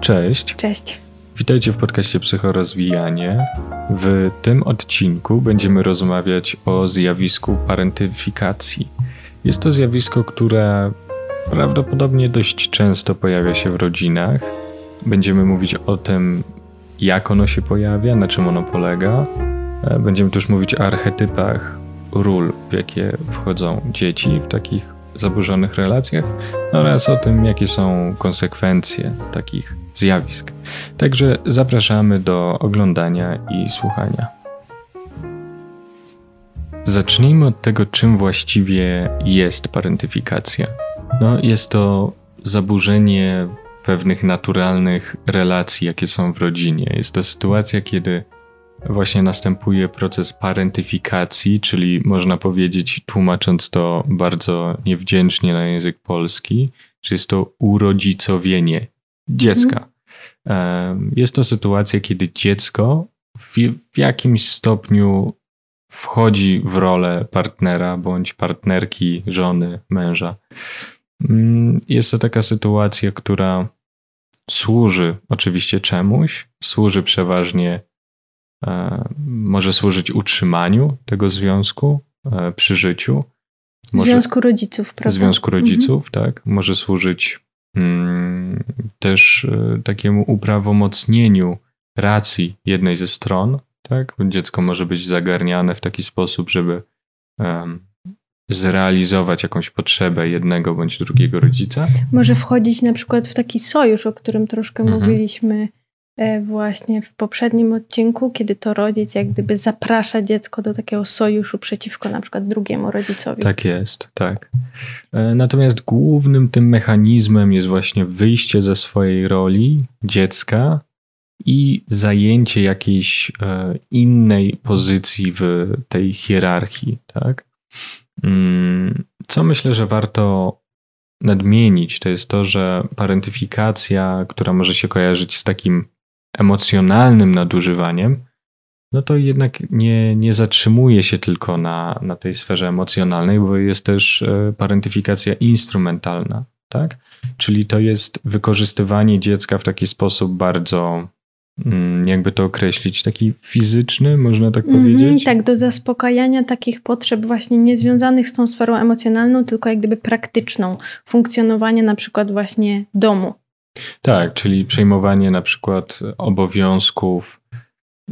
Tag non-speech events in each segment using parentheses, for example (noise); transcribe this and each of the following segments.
Cześć. Cześć. Witajcie w podcaście Psychorozwijanie. W tym odcinku będziemy rozmawiać o zjawisku parentyfikacji. Jest to zjawisko, które prawdopodobnie dość często pojawia się w rodzinach. Będziemy mówić o tym, jak ono się pojawia, na czym ono polega. E, będziemy też mówić o archetypach ról, w jakie wchodzą dzieci w takich zaburzonych relacjach oraz o tym, jakie są konsekwencje takich zjawisk. Także zapraszamy do oglądania i słuchania. Zacznijmy od tego, czym właściwie jest parentyfikacja. No, jest to zaburzenie pewnych naturalnych relacji, jakie są w rodzinie. Jest to sytuacja, kiedy właśnie następuje proces parentyfikacji, czyli można powiedzieć, tłumacząc to bardzo niewdzięcznie na język polski, że jest to urodzicowienie dziecka. Mhm. Jest to sytuacja, kiedy dziecko w, w jakimś stopniu wchodzi w rolę partnera bądź partnerki, żony, męża. Mm, jest to taka sytuacja, która służy oczywiście czemuś, służy przeważnie E, może służyć utrzymaniu tego związku e, przy życiu. Może, związku rodziców, prawda? Związku rodziców, mhm. tak. Może służyć też e, takiemu uprawomocnieniu racji jednej ze stron, tak. Dziecko może być zagarniane w taki sposób, żeby um, zrealizować jakąś potrzebę jednego bądź drugiego rodzica. Może wchodzić na przykład w taki sojusz, o którym troszkę mhm. mówiliśmy właśnie w poprzednim odcinku, kiedy to rodzic jak gdyby zaprasza dziecko do takiego sojuszu przeciwko na przykład drugiemu rodzicowi. Tak jest, tak. E, natomiast głównym tym mechanizmem jest właśnie wyjście ze swojej roli dziecka i zajęcie jakiejś e, innej pozycji w tej hierarchii, tak? Mm, co myślę, że warto nadmienić, to jest to, że parentyfikacja, która może się kojarzyć z takim emocjonalnym nadużywaniem, no to jednak nie, nie zatrzymuje się tylko na, na tej sferze emocjonalnej, bo jest też e, parentyfikacja instrumentalna, tak? Czyli to jest wykorzystywanie dziecka w taki sposób bardzo, mm, jakby to określić, taki fizyczny, można tak mm -hmm, powiedzieć? Tak, do zaspokajania takich potrzeb właśnie niezwiązanych z tą sferą emocjonalną, tylko jak gdyby praktyczną, funkcjonowania na przykład właśnie domu. Tak, czyli przejmowanie na przykład obowiązków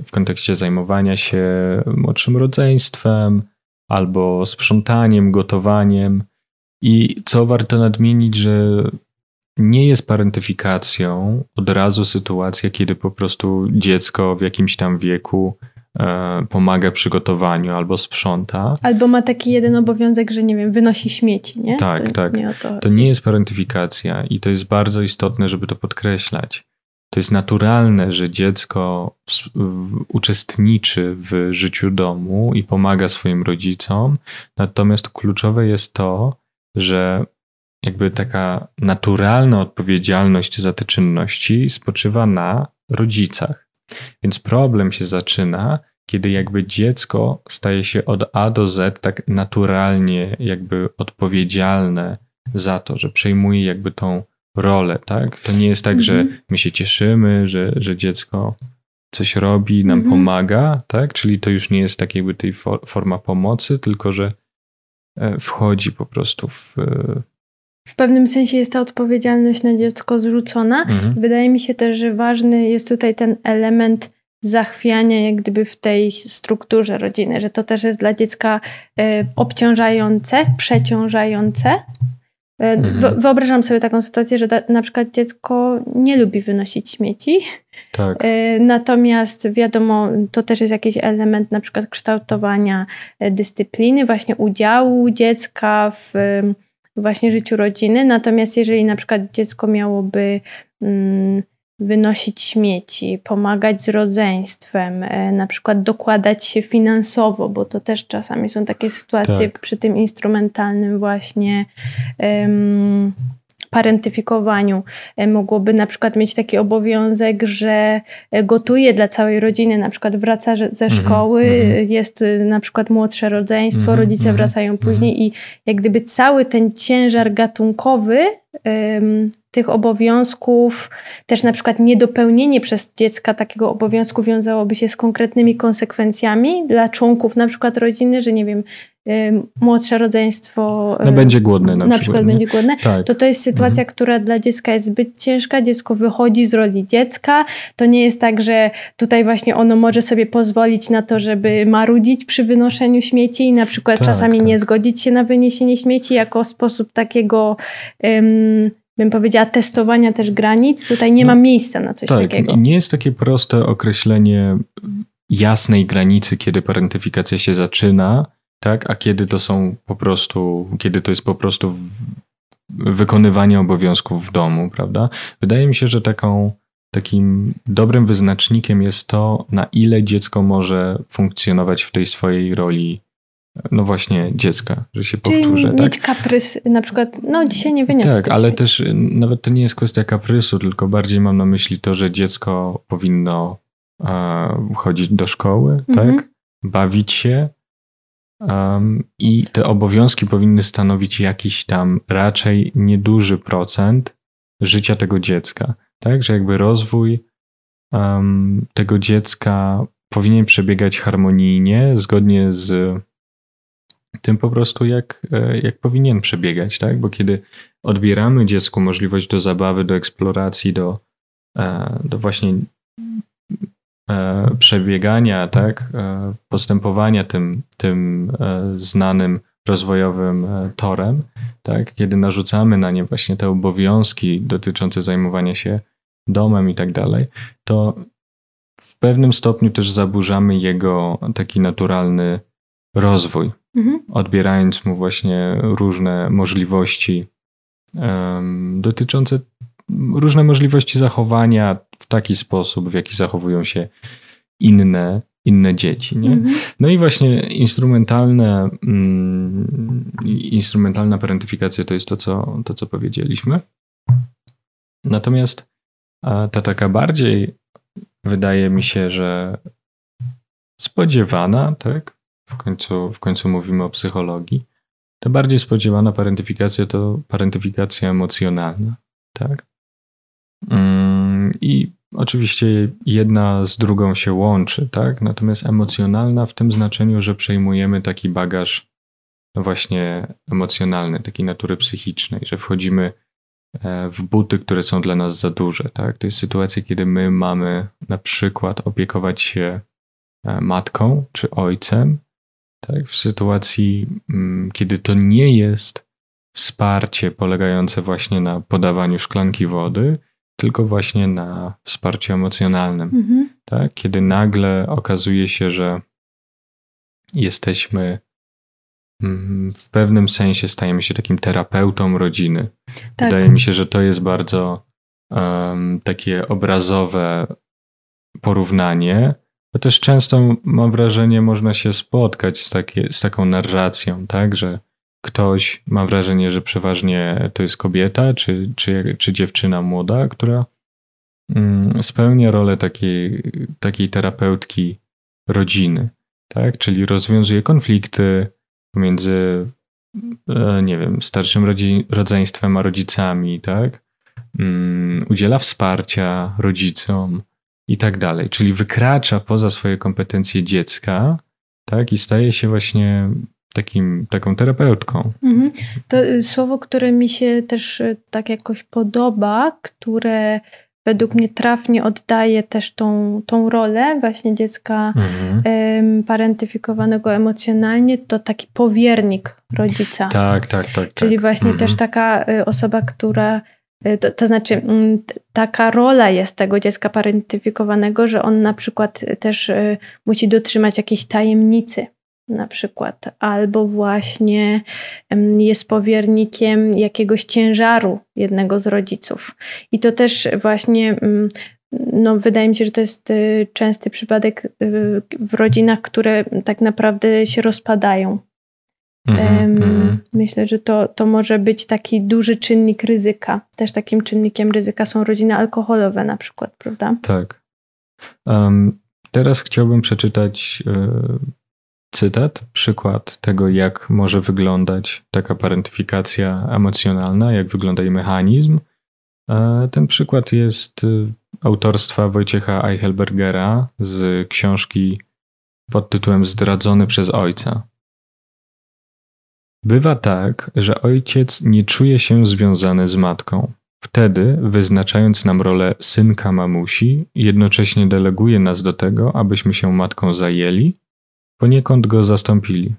w kontekście zajmowania się młodszym rodzeństwem albo sprzątaniem, gotowaniem. I co warto nadmienić, że nie jest parentyfikacją od razu sytuacja, kiedy po prostu dziecko w jakimś tam wieku pomaga przygotowaniu albo sprząta. Albo ma taki jeden obowiązek, że nie wiem, wynosi śmieci, nie? Tak, to tak. Nie to... to nie jest parentyfikacja i to jest bardzo istotne, żeby to podkreślać. To jest naturalne, że dziecko w, w, uczestniczy w życiu domu i pomaga swoim rodzicom, natomiast kluczowe jest to, że jakby taka naturalna odpowiedzialność za te czynności spoczywa na rodzicach. Więc problem się zaczyna, kiedy jakby dziecko staje się od A do Z tak naturalnie jakby odpowiedzialne za to, że przejmuje jakby tą rolę, tak? To nie jest tak, że mhm. my się cieszymy, że, że dziecko coś robi, nam mhm. pomaga, tak? Czyli to już nie jest tak jakby tej for, forma pomocy, tylko że e, wchodzi po prostu w, w pewnym sensie jest ta odpowiedzialność na dziecko zrzucona. Mhm. Wydaje mi się też, że ważny jest tutaj ten element zachwiania, jak gdyby w tej strukturze rodziny, że to też jest dla dziecka y, obciążające, przeciążające. Y, mhm. Wyobrażam sobie taką sytuację, że da, na przykład dziecko nie lubi wynosić śmieci. Tak. Y, natomiast wiadomo, to też jest jakiś element na przykład kształtowania dyscypliny, właśnie udziału dziecka w właśnie życiu rodziny. Natomiast jeżeli na przykład dziecko miałoby mm, wynosić śmieci, pomagać z rodzeństwem, e, na przykład dokładać się finansowo, bo to też czasami są takie sytuacje tak. przy tym instrumentalnym właśnie parentyfikowaniu. E, mogłoby na przykład mieć taki obowiązek, że e, gotuje dla całej rodziny, na przykład wraca ze mhm, szkoły, mm -hmm. jest na przykład młodsze rodzeństwo, mm -hmm, rodzice -hmm, wracają później i jak gdyby cały ten ciężar gatunkowy tych obowiązków, też na przykład niedopełnienie przez dziecka takiego obowiązku wiązałoby się z konkretnymi konsekwencjami dla członków na przykład rodziny, że nie wiem, młodsze rodzeństwo no, będzie głodne na, na przykład, będzie głodne, tak. to to jest sytuacja, mhm. która dla dziecka jest zbyt ciężka, dziecko wychodzi z roli dziecka, to nie jest tak, że tutaj właśnie ono może sobie pozwolić na to, żeby marudzić przy wynoszeniu śmieci i na przykład tak, czasami tak. nie zgodzić się na wyniesienie śmieci jako sposób takiego um, bym powiedziała, testowania też granic. Tutaj nie no, ma miejsca na coś tak, takiego. Nie jest takie proste określenie jasnej granicy, kiedy parentyfikacja się zaczyna, tak? A kiedy to są po prostu, kiedy to jest po prostu wykonywanie obowiązków w domu, prawda? Wydaje mi się, że taką, takim dobrym wyznacznikiem jest to, na ile dziecko może funkcjonować w tej swojej roli no właśnie dziecka, że się Czyli powtórzę. mieć tak? kaprys, na przykład, no dzisiaj nie wyniosę. Tak, ale też y, nawet to nie jest kwestia kaprysu, tylko bardziej mam na myśli to, że dziecko powinno e, chodzić do szkoły, mhm. tak? Bawić się, Um, I te obowiązki powinny stanowić jakiś tam raczej nieduży procent życia tego dziecka. Tak, że jakby rozwój um, tego dziecka powinien przebiegać harmonijnie, zgodnie z tym po prostu, jak, e, jak powinien przebiegać, tak? Bo kiedy odbieramy dziecku możliwość do zabawy, do eksploracji, do, e, do właśnie przebiegania, tak, e, postępowania tym, tym e, znanym rozwojowym torem, tak, kiedy narzucamy na nie właśnie te obowiązki dotyczące zajmowania się domem i tak dalej, to w pewnym stopniu też zaburzamy jego taki naturalny rozwój, mhm. odbierając mu właśnie różne możliwości um, dotyczące różne możliwości zachowania w taki sposób, w jaki zachowują się inne, inne dzieci. Nie? Mhm. No i właśnie instrumentalne, mm, instrumentalna parentyfikacja to jest to co, to, co powiedzieliśmy. Natomiast ta taka bardziej, wydaje mi się, że spodziewana, tak? W końcu, w końcu mówimy o psychologii. Ta bardziej spodziewana parentyfikacja to parentyfikacja emocjonalna, tak? Mm, I oczywiście jedna z drugą się łączy, tak? Natomiast emocjonalna w tym znaczeniu, że przejmujemy taki bagaż właśnie emocjonalny, takiej natury psychicznej, że wchodzimy e, w buty, które są dla nas za duże, tak? To jest sytuacja, kiedy my mamy na przykład opiekować się e, matką czy ojcem, tak? W sytuacji, mm, kiedy to nie jest wsparcie polegające właśnie na podawaniu szklanki wody, tylko właśnie na wsparciu emocjonalnym. Mhm. Tak? Kiedy nagle okazuje się, że jesteśmy mm, w pewnym sensie stajemy się takim terapeutą rodziny. Tak. Wydaje mi się, że to jest bardzo um, takie obrazowe porównanie. Bo też często mam wrażenie, można się spotkać z, takie, z taką narracją, tak, że ktoś, mam wrażenie, że przeważnie to jest kobieta czy, czy, czy dziewczyna młoda, która mm, spełnia rolę takiej, takiej terapeutki rodziny, tak? Czyli rozwiązuje konflikty pomiędzy, e, nie wiem, starszym rodzeństwem a rodzicami, tak? Mm, udziela wsparcia rodzicom i tak dalej. Czyli wykracza poza swoje kompetencje dziecka, tak? I staje się właśnie takim, taką terapeutką. Mhm. To y, słowo, które mi się też y, tak jakoś podoba, które według mnie trafnie oddaje też tą, tą rolę właśnie dziecka mhm. parentyfikowanego emocjonalnie, to taki powiernik rodzica. Tak, tak, tak. Czyli tak. właśnie mhm. też taka y, osoba, która to, to, znaczy, mm, taka rola jest tego dziecka parentyfikowanego, że on na przykład też musi dotrzymać jakiejś tajemnicy na przykład, albo właśnie jest powiernikiem jakiegoś ciężaru jednego z rodziców. I to też właśnie, mm, no, wydaje mi się, że to jest y, częsty przypadek y, w rodzinach, które tak naprawdę się rozpadają. Mm -hmm. Myślę, że to, to może być taki duży czynnik ryzyka. Też takim czynnikiem ryzyka są rodziny alkoholowe na przykład, prawda? Tak. Um, teraz chciałbym przeczytać y, cytat, przykład tego, jak może wyglądać taka parentyfikacja emocjonalna, jak wygląda jej mechanizm. E, ten przykład jest y, autorstwa Wojciecha Eichelbergera z książki pod tytułem Zdradzony przez ojca. Bywa tak, że ojciec nie czuje się związany z matką. Wtedy, wyznaczając nam rolę synka mamusi, jednocześnie deleguje nas do tego, abyśmy się matką zajęli, poniekąd go zastąpili.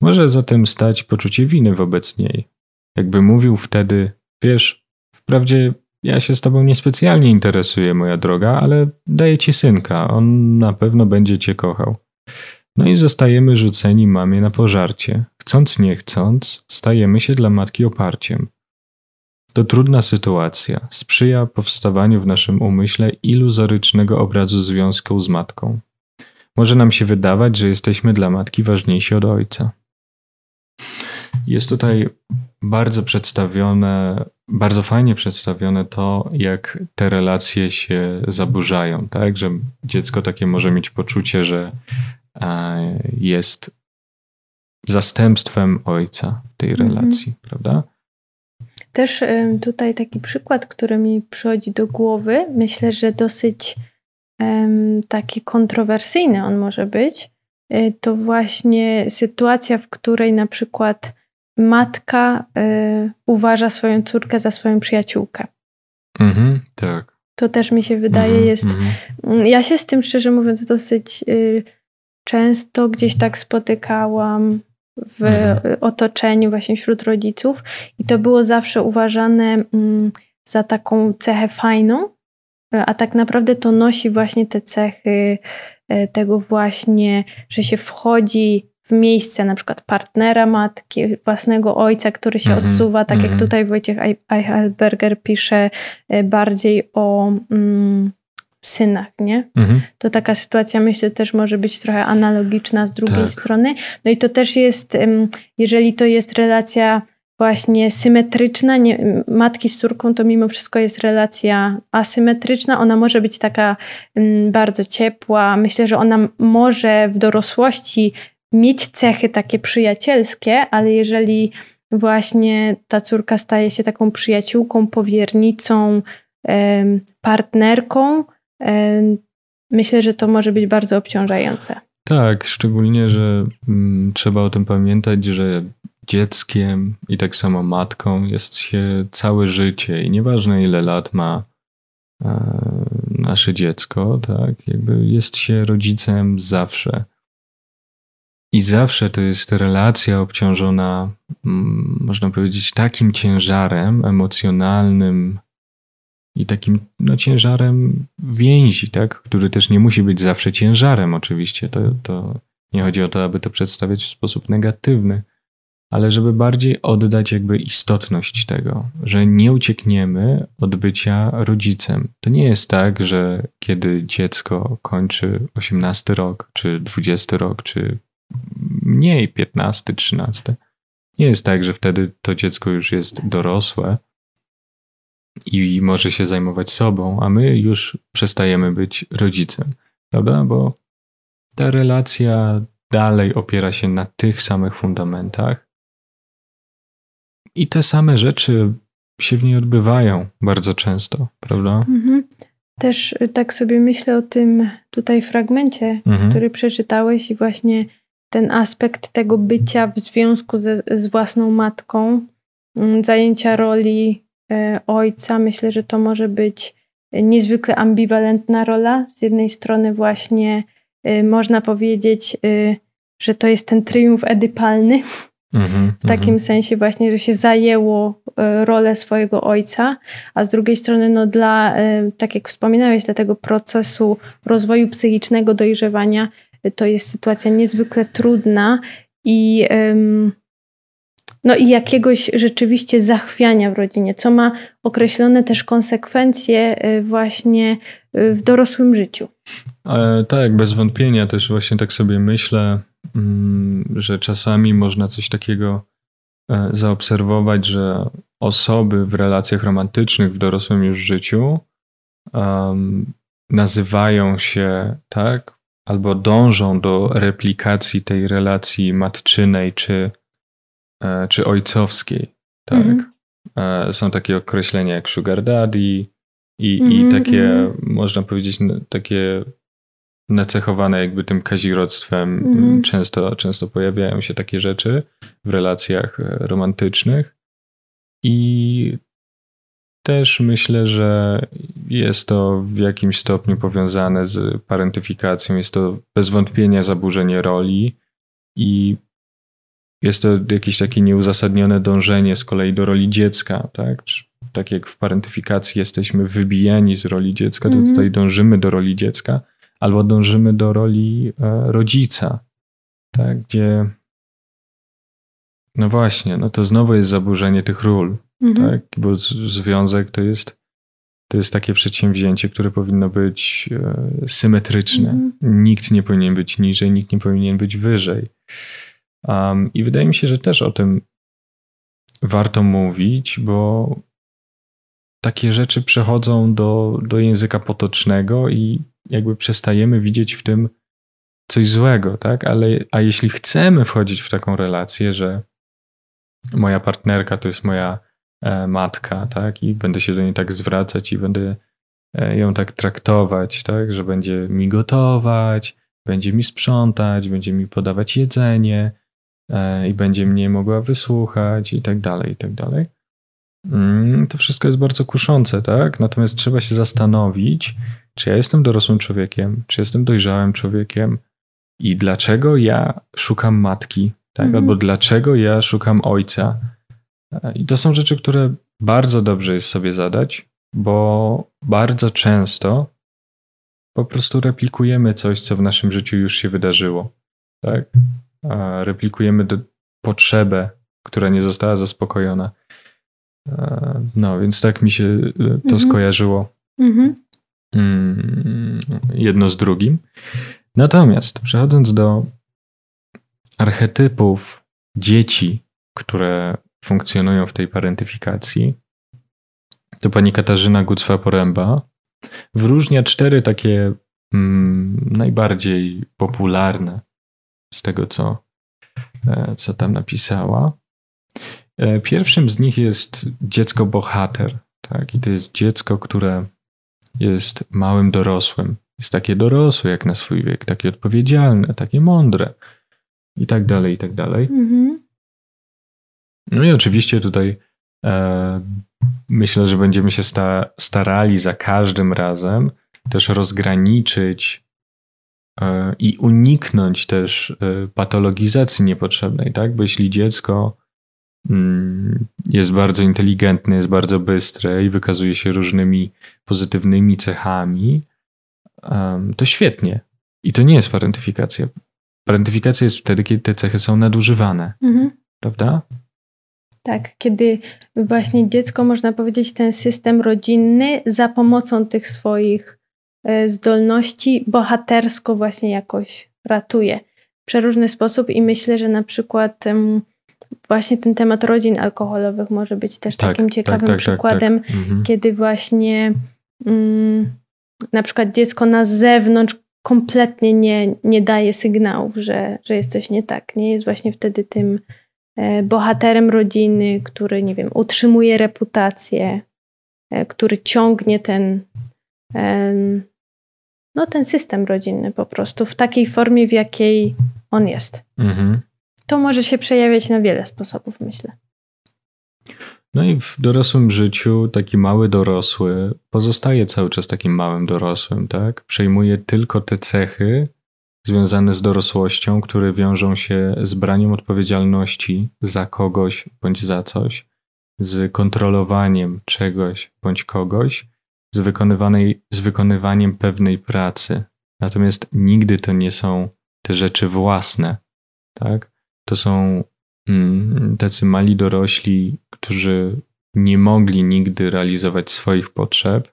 Może zatem stać poczucie winy wobec niej. Jakby mówił wtedy, wiesz, wprawdzie ja się z tobą niespecjalnie interesuję, moja droga, ale daję ci synka, on na pewno będzie cię kochał. No i zostajemy rzuceni mamie na pożarcie. Chcąc nie chcąc, stajemy się dla matki oparciem. To trudna sytuacja, sprzyja powstawaniu w naszym umyśle iluzorycznego obrazu związku z matką. Może nam się wydawać, że jesteśmy dla matki ważniejsi od ojca. Jest tutaj bardzo przedstawione, bardzo fajnie przedstawione to, jak te relacje się zaburzają, tak? Że dziecko takie może mieć poczucie, że e, jest zastępstwem ojca tej mhm. relacji, mhm. prawda? Też tutaj taki przykład, który mi przychodzi do głowy, myślę, że dosyć taki kontrowersyjny on może być, y, to właśnie sytuacja, w której na przykład matka y, uważa swoją córkę za swoją przyjaciółkę. Mhm, tak. To też mi się wydaje mhm, jest. Mhm. Ja się z tym szczerze mówiąc dosyć y, często gdzieś tak spotykałam w mhm. otoczeniu, właśnie wśród rodziców, i to było zawsze uważane mm, za taką cechę fajną, a tak naprawdę to nosi właśnie te cechy e, tego właśnie, że się wchodzi w miejsce na przykład partnera matki, własnego ojca, który się mm -hmm. odsuwa, tak mm -hmm. jak mhm. tutaj Wojciech Eichelberger pisze e, bardziej o mm, synach, nie? Mm -hmm. To taka sytuacja myślę też może być trochę analogiczna z drugiej tak. strony. No i to też jest, jeżeli to jest relacja właśnie symetryczna. Nie, matki z córką to mimo wszystko jest relacja asymetryczna. Ona może być taka mm, bardzo ciepła. Myślę, że ona może w dorosłości mieć cechy takie przyjacielskie, ale jeżeli właśnie ta córka staje się taką przyjaciółką, powiernicą, partnerką, myślę, że to może być bardzo obciążające. Tak, szczególnie, że mm, trzeba o tym pamiętać, że dzieckiem i tak samo matką jest się całe życie i nieważne ile lat ma e, nasze dziecko, tak, jakby jest się rodzicem zawsze. I zawsze to jest relacja obciążona, można powiedzieć, takim ciężarem emocjonalnym i takim no, ciężarem więzi, tak? który też nie musi być zawsze ciężarem, oczywiście. To, to nie chodzi o to, aby to przedstawiać w sposób negatywny, ale żeby bardziej oddać jakby istotność tego, że nie uciekniemy od bycia rodzicem. To nie jest tak, że kiedy dziecko kończy 18 rok, czy 20 rok, czy mniej 15, 13, nie jest tak, że wtedy to dziecko już jest dorosłe i może się zajmować sobą, a my już przestajemy być rodzicem, prawda? Bo ta relacja dalej opiera się na tych samych fundamentach, i te same rzeczy się w niej odbywają bardzo często, prawda? Mhm. Też y, tak sobie myślę o tym tutaj fragmencie, mhm. który przeczytałeś i właśnie ten aspekt tego bycia w związku ze, z własną matką, mm, zajęcia roli e, ojca. Myślę, że to może być niezwykle ambiwalentna rola. Z jednej strony właśnie y, można powiedzieć, y, że to jest ten triumf edypalny, (laughs) Mhm, w takim mhm. sensie właśnie, że się zajęło e, rolę swojego ojca, a z drugiej strony, no dla, e, tak jak wspominałeś, dla tego procesu rozwoju psychicznego, dojrzewania, e, to jest sytuacja niezwykle trudna i no i jakiegoś rzeczywiście zachwiania w rodzinie, co ma określone też konsekwencje właśnie w dorosłym życiu. E, tak, bez wątpienia też właśnie tak sobie myślę, że czasami można coś takiego e, zaobserwować, że osoby w relacjach romantycznych w dorosłym już życiu um, nazywają się, tak, albo dążą do replikacji tej relacji matczynej czy, e, czy ojcowskiej, tak. Mhm. E, są takie określenia jak sugar daddy i, i mm -hmm. takie, mhm. można powiedzieć, takie nacechowane jakby tym kazirodztwem. Mm. Często, często pojawiają się takie rzeczy w relacjach e, romantycznych. I też myślę, że jest to w jakimś stopniu powiązane z parentyfikacją. Jest to bez wątpienia zaburzenie roli i jest to jakieś takie nieuzasadnione dążenie z kolei do roli dziecka, tak? Tak jak w parentyfikacji jesteśmy wybijani z roli dziecka, to mm. tutaj dążymy do roli dziecka albo dążymy do roli e, rodzica, tak, gdzie no właśnie, no to znowu jest zaburzenie tych ról, mhm. tak, bo związek to jest to jest takie przedsięwzięcie, które powinno być e, symetryczne. Mhm. Nikt nie powinien być niżej, nikt nie powinien być wyżej. Um, I wydaje mi się, że też o tym warto mówić, bo takie rzeczy przechodzą do, do języka potocznego i jakby przestajemy widzieć w tym coś złego, tak? Ale, a jeśli chcemy wchodzić w taką relację, że moja partnerka to jest moja e, matka, tak? I będę się do niej tak zwracać i będę e, ją tak traktować, tak? Że będzie mi gotować, będzie mi sprzątać, będzie mi podawać jedzenie e, i będzie mnie mogła wysłuchać i tak dalej, i tak dalej. Mm, to wszystko jest bardzo kuszące, tak? Natomiast trzeba się zastanowić, czy ja jestem dorosłym człowiekiem, czy jestem dojrzałym człowiekiem i dlaczego ja szukam matki, tak? Mhm. Albo dlaczego ja szukam ojca. I to są rzeczy, które bardzo dobrze jest sobie zadać, bo bardzo często po prostu replikujemy coś, co w naszym życiu już się wydarzyło. Tak? replikujemy potrzebę, która nie została zaspokojona. No, więc tak mi się e, to mhm. skojarzyło. Mhm. Mm, jedno z drugim. Natomiast przechodząc do archetypów dzieci, które funkcjonują w tej parentyfikacji, to pani Katarzyna Gucwa-Poręba wyróżnia cztery takie mm, najbardziej popularne z tego, co, e, co tam napisała. E, pierwszym z nich jest dziecko bohater. Tak? I to jest dziecko, które jest małym dorosłym. Jest takie dorosłe jak na swój wiek, takie odpowiedzialne, takie mądre i tak dalej, i tak dalej. Mhm. No i oczywiście tutaj e, myślę, że będziemy się sta starali za każdym razem też rozgraniczyć e, i uniknąć też e, patologizacji niepotrzebnej, tak? Bo jeśli dziecko jest bardzo inteligentny, jest bardzo bystry i wykazuje się różnymi pozytywnymi cechami, to świetnie. I to nie jest parentyfikacja. Parentyfikacja jest wtedy, kiedy te cechy są nadużywane. Mhm. Prawda? Tak, kiedy właśnie dziecko, można powiedzieć, ten system rodzinny za pomocą tych swoich e, zdolności bohatersko właśnie jakoś ratuje w przeróżny sposób i myślę, że na przykład właśnie ten temat rodzin alkoholowych może być też tak, takim tak, ciekawym tak, tak, przykładem, tak. mhm. kiedy właśnie mm, na przykład dziecko na zewnątrz kompletnie nie, nie daje sygnałów, że, że jest coś nie tak. Nie jest właśnie wtedy tym e, bohaterem rodziny, który, nie wiem, utrzymuje reputację, e, który ciągnie ten, no, ten system rodzinny po prostu w takiej formie, w jakiej on jest. Mhm to może się przejawiać na wiele sposobów, myślę. No i w dorosłym życiu taki mały dorosły pozostaje cały czas takim małym dorosłym, tak? Przejmuje tylko te cechy związane z dorosłością, które wiążą się z braniem odpowiedzialności za kogoś bądź za coś, z kontrolowaniem czegoś bądź kogoś, z, wykonywanej, z wykonywaniem pewnej pracy. Natomiast nigdy to nie są te rzeczy własne, tak? To są mm, tacy mali dorośli, którzy nie mogli nigdy realizować swoich potrzeb,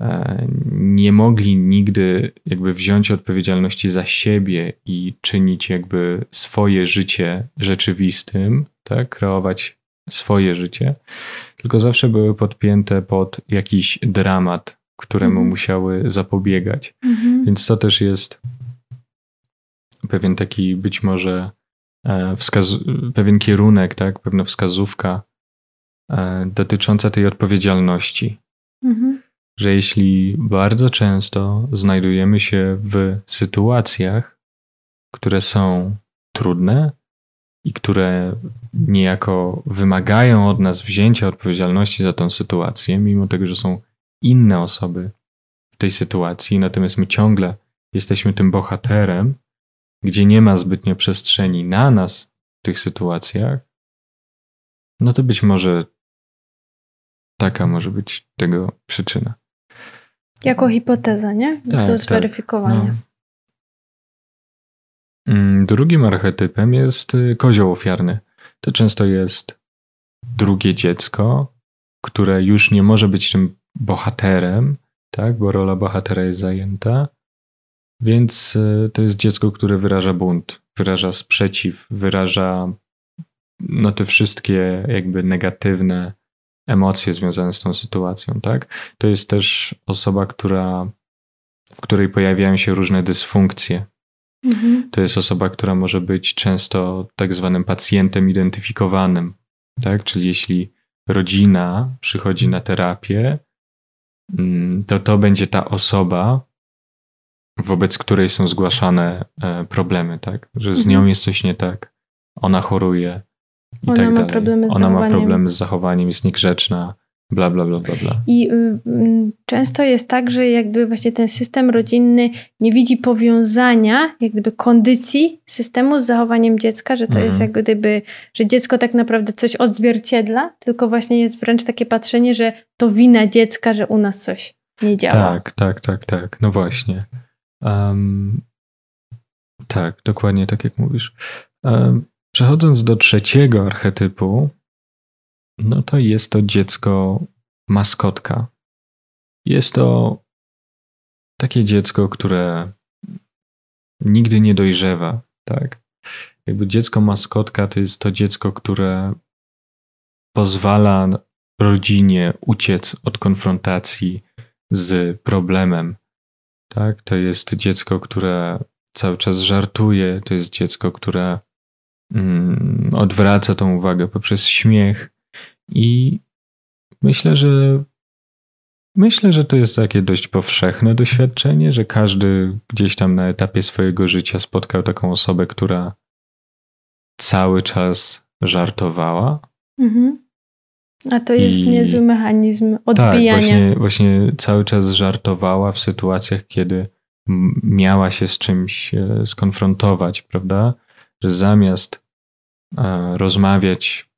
e, nie mogli nigdy jakby wziąć odpowiedzialności za siebie i czynić jakby swoje życie rzeczywistym, tak, kreować swoje życie, tylko zawsze były podpięte pod jakiś dramat, któremu mhm. musiały zapobiegać. Mhm. Więc to też jest pewien taki być może wskaz- pewien kierunek, tak, pewna wskazówka e, dotycząca tej odpowiedzialności. Mhm. Że jeśli bardzo często znajdujemy się w sytuacjach, które są trudne i które niejako wymagają od nas wzięcia odpowiedzialności za tą sytuację, mimo tego, że są inne osoby w tej sytuacji, natomiast my ciągle jesteśmy tym bohaterem, gdzie nie ma zbytnio przestrzeni na nas w tych sytuacjach, no to być może taka może być tego przyczyna. Jako hipoteza, nie? Tak, Do zweryfikowania. Tak, no. Drugim archetypem jest y, kozioł ofiarny. To często jest drugie dziecko, które już nie może być tym bohaterem, tak, bo rola bohatera jest zajęta, więc e, to jest dziecko, które wyraża bunt, wyraża sprzeciw, wyraża no te wszystkie jakby negatywne emocje związane z tą sytuacją, tak? To jest też osoba, która, w której pojawiają się różne dysfunkcje. Mhm. To jest osoba, która może być często tak zwanym pacjentem identyfikowanym, tak? Czyli jeśli rodzina przychodzi na terapię, mm, to to będzie ta osoba, wobec której są zgłaszane e, problemy, tak? Że z nią mhm. jest coś nie tak, ona choruje i ona tak ma dalej. Problemy z ona zachowaniem. ma problemy z zachowaniem, jest niegrzeczna, bla, bla, bla, bla, bla. I y, y, często jest tak, że jakby właśnie ten system rodzinny nie widzi powiązania, jak gdyby kondycji systemu z zachowaniem dziecka, że to jest mhm. jak gdyby, że dziecko tak naprawdę coś odzwierciedla, tylko właśnie jest wręcz takie patrzenie, że to wina dziecka, że u nas coś nie działa. Tak, tak, tak, tak. No właśnie. Um, tak, dokładnie tak jak mówisz. Um, przechodząc do trzeciego archetypu, no to jest to dziecko maskotka. Jest to takie dziecko, które nigdy nie dojrzewa, tak? Jakby dziecko maskotka to jest to dziecko, które pozwala rodzinie uciec od konfrontacji z problemem, tak? To jest dziecko, które cały czas żartuje, to jest dziecko, które mm, odwraca tą uwagę poprzez śmiech i myślę, że myślę, że to jest takie dość powszechne doświadczenie, że każdy gdzieś tam na etapie swojego życia spotkał taką osobę, która cały czas żartowała. Mhm. A to jest I... niezły mechanizm odbijania. Tak, właśnie, właśnie cały czas żartowała w sytuacjach, kiedy miała się z czymś e, skonfrontować, prawda? Że zamiast e, rozmawiać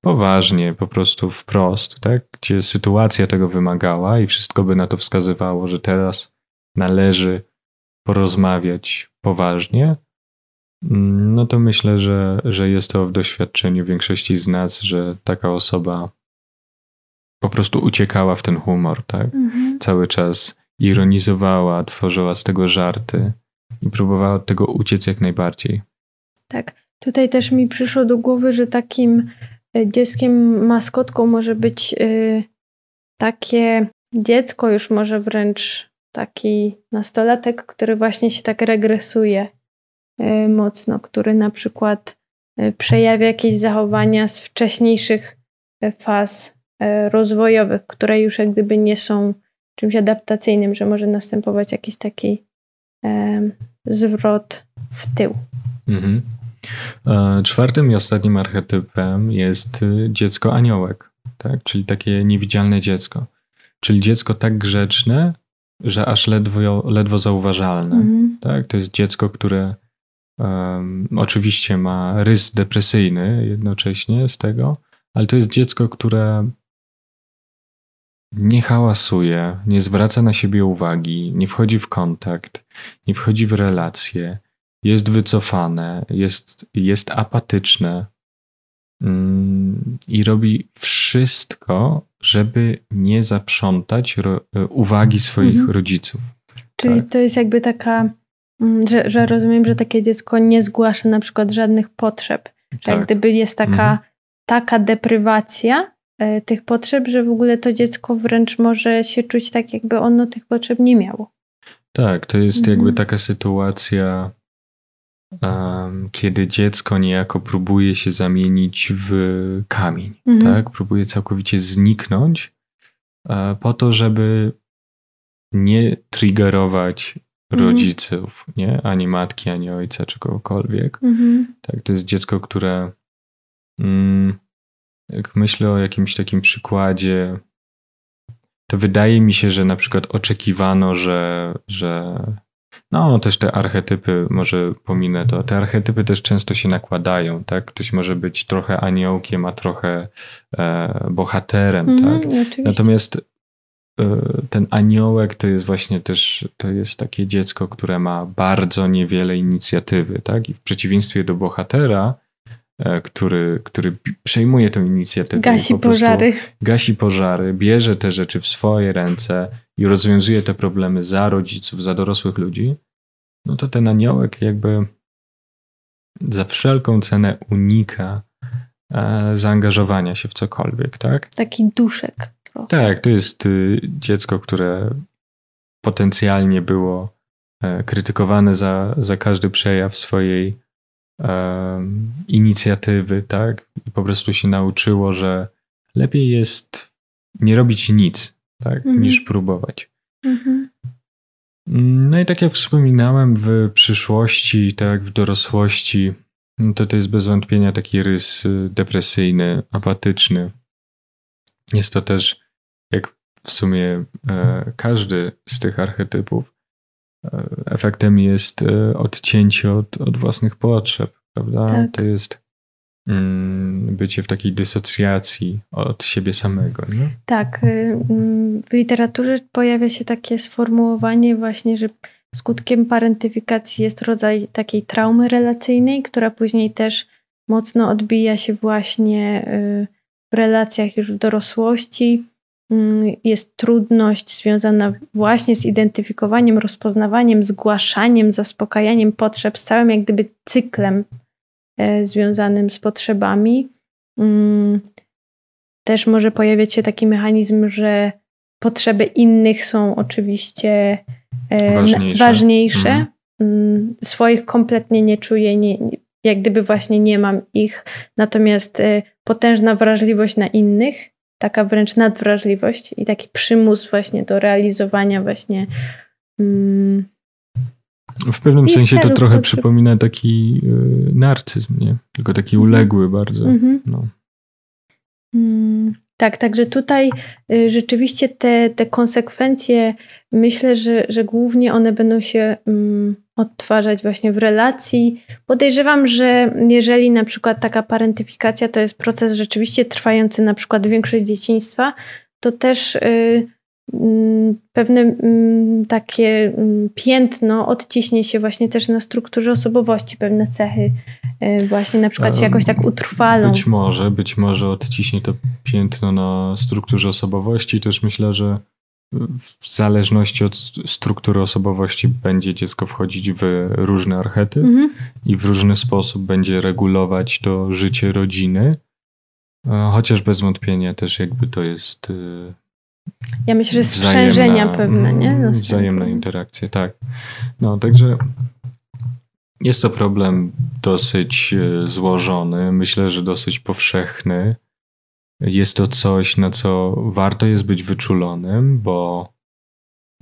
poważnie, po prostu wprost, tak? Gdzie sytuacja tego wymagała i wszystko by na to wskazywało, że teraz należy porozmawiać poważnie, no to myślę, że, że jest to w doświadczeniu większości z nas, że taka osoba po prostu uciekała w ten humor, tak? Mhm. Cały czas ironizowała, tworzyła z tego żarty i próbowała od tego uciec jak najbardziej. Tak. Tutaj też mi przyszło do głowy, że takim e, dzieckiem maskotką może być y, takie dziecko, już może wręcz taki nastolatek, który właśnie się tak regresuje E, mocno, który na przykład e, przejawia jakieś zachowania z wcześniejszych e, faz rozwojowych, które już jak gdyby nie są czymś adaptacyjnym, że może następować jakiś taki zwrot w tył. Mhm. Czwartym i ostatnim archetypem jest dziecko aniołek, tak? czyli takie niewidzialne dziecko. Czyli dziecko tak grzeczne, że aż ledwo, ledwo zauważalne. Mhm. Tak? To jest dziecko, które Um, oczywiście ma rys depresyjny jednocześnie z tego, ale to jest dziecko, które nie hałasuje, nie zwraca na siebie uwagi, nie wchodzi w kontakt, nie wchodzi w relacje, jest wycofane, jest, jest apatyczne um, i robi wszystko, żeby nie zaprzątać ro, e, uwagi swoich mhm. rodziców. Czyli tak? to jest jakby taka, że, że rozumiem, że takie dziecko nie zgłasza na przykład żadnych potrzeb. Że tak. jak gdyby jest taka, mhm. taka deprywacja e, tych potrzeb, że w ogóle to dziecko wręcz może się czuć tak, jakby ono tych potrzeb nie miało. Tak, to jest mhm. jakby taka sytuacja, um, kiedy dziecko niejako próbuje się zamienić w kamień, mhm. tak? Próbuje całkowicie zniknąć uh, po to, żeby nie triggerować mhm. rodziców, nie? Ani matki, ani ojca, czy kogokolwiek. Mhm. Tak, to jest dziecko, które mm, jak myślę o jakimś takim przykładzie to wydaje mi się, że na przykład oczekiwano, że, że no też te archetypy, może pominę to, te archetypy też często się nakładają, tak? Ktoś może być trochę aniołkiem, a trochę e, bohaterem, mm, tak? Natomiast e, ten aniołek to jest właśnie też, to jest takie dziecko, które ma bardzo niewiele inicjatywy, tak? I w przeciwieństwie do bohatera, E, który, który przejmuje tę inicjatywę. Gasi pożary. Gasi pożary, bierze te rzeczy w swoje ręce i rozwiązuje te problemy za rodziców, za dorosłych ludzi, no to ten aniołek jakby za wszelką cenę unika e, zaangażowania się w cokolwiek, tak? Taki duszek. Trochę. Tak, to jest y, dziecko, które potencjalnie było e, krytykowane za, za każdy przejaw swojej inicjatywy, tak? I po prostu się nauczyło, że lepiej jest nie robić nic, tak? Mhm. Niż próbować. Mhm. No i tak jak wspominałem, w przyszłości, tak, w dorosłości, no to to jest bez wątpienia taki rys y, depresyjny, apatyczny. Jest to też, jak w sumie e, każdy z tych archetypów, E, efektem jest e, odcięcie od, od własnych potrzeb, prawda? Tak. To jest mm, bycie w takiej dysocjacji od siebie samego. Nie? Tak. Y, w literaturze pojawia się takie sformułowanie właśnie, że skutkiem parentyfikacji jest rodzaj takiej traumy relacyjnej, która później też mocno odbija się właśnie y, w relacjach już w dorosłości jest trudność związana właśnie z identyfikowaniem, rozpoznawaniem, zgłaszaniem, zaspokajaniem potrzeb, z całym jak gdyby cyklem e, związanym z potrzebami. Mm, też może pojawiać się taki mechanizm, że potrzeby innych są oczywiście e, ważniejsze. ważniejsze. Mhm. Mm, swoich kompletnie nie czuję, nie, jak gdyby właśnie nie mam ich. Natomiast e, potężna wrażliwość na innych taka wręcz nadwrażliwość i taki przymus właśnie do realizowania właśnie mm, w pewnym sensie to trochę przypomina taki y, narcyzm, nie? Tylko taki uległy bardzo. Mm-hmm. No. Mm, tak, także tutaj y, rzeczywiście te, te konsekwencje myślę, że, że głównie one będą się mm, odtwarzać właśnie w relacji. Podejrzewam, że jeżeli na przykład taka parentyfikacja to jest proces rzeczywiście trwający na przykład większość dzieciństwa, to też y, mm, pewne mm, takie piętno odciśnie się właśnie też na strukturze osobowości, pewne cechy właśnie na przykład się jakoś tak utrwalą. Być może, być może odciśnie to piętno na strukturze osobowości, też myślę, że w zależności od struktury osobowości będzie dziecko wchodzić w różne archety mhm. i w różny sposób będzie regulować to życie rodziny. E, chociaż bez wątpienia też jakby to jest. E, ja myślę, że sprzężenia pewne, nie? Mm, wzajemna interakcja, tak. No, także jest to problem dosyć e, złożony, myślę, że dosyć powszechny. Jest to coś, na co warto jest być wyczulonym, bo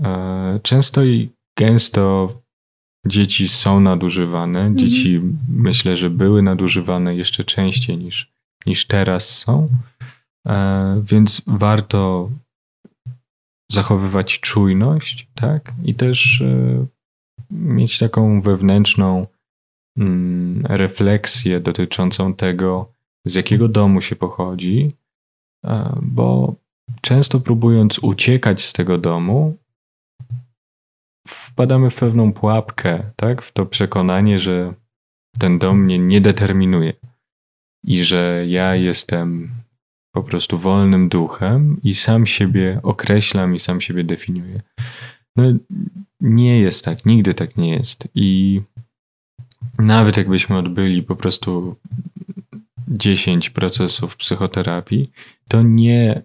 e, często i gęsto dzieci są nadużywane. Mhm. Dzieci myślę, że były nadużywane jeszcze częściej niż, niż teraz są. E, więc warto zachowywać czujność, tak? I też mieć taką wewnętrzną mm, refleksję dotyczącą tego, z jakiego domu się pochodzi, E, bo często próbując uciekać z tego domu, wpadamy w pewną pułapkę, tak? W to przekonanie, że ten dom mnie nie determinuje i że ja jestem po prostu wolnym duchem i sam siebie określam i sam siebie definiuję. No, nie jest tak, nigdy tak nie jest. I nawet jakbyśmy odbyli po prostu 10 procesów psychoterapii, to nie,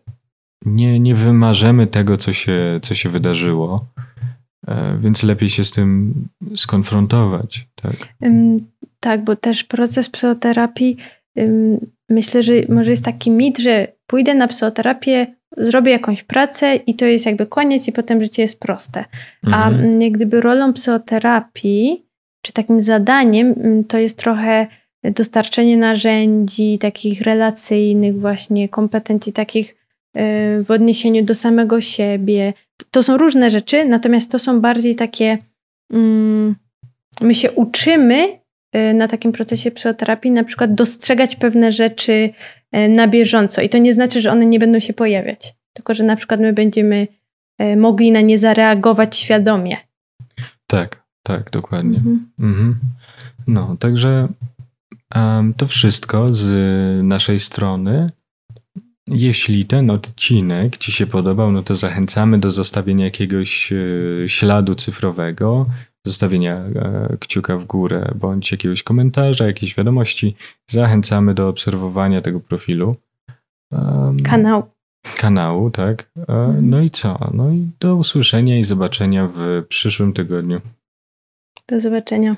nie, nie wymarzymy tego, co się, co się wydarzyło. E, więc lepiej się z tym skonfrontować. Tak, tak bo też proces psychoterapii, myślę, że może jest taki mit, że pójdę na psychoterapię, zrobię jakąś pracę i to jest jakby koniec i potem życie jest proste. A mhm. jak gdyby rolą psychoterapii, czy takim zadaniem, to jest trochę dostarczenie narzędzi takich relacyjnych właśnie, kompetencji takich e, w odniesieniu do samego siebie. To są różne rzeczy, natomiast to są bardziej takie mm, my się uczymy e, na takim procesie psychoterapii na przykład dostrzegać pewne rzeczy na bieżąco i to nie znaczy, że one nie będą się pojawiać, tylko że na przykład my będziemy mogli na nie zareagować świadomie. Tak, tak, dokładnie. Mhm. Mhm. No, także to wszystko z naszej strony. Jeśli ten odcinek Ci się podobał, no to zachęcamy do zostawienia jakiegoś e, śladu cyfrowego, zostawienia e, kciuka w górę bądź jakiegoś komentarza, jakiejś wiadomości. Zachęcamy do obserwowania tego profilu. Kanał. Kanału, tak. E, mhm. No i co? No i do usłyszenia i zobaczenia w przyszłym tygodniu. Do zobaczenia.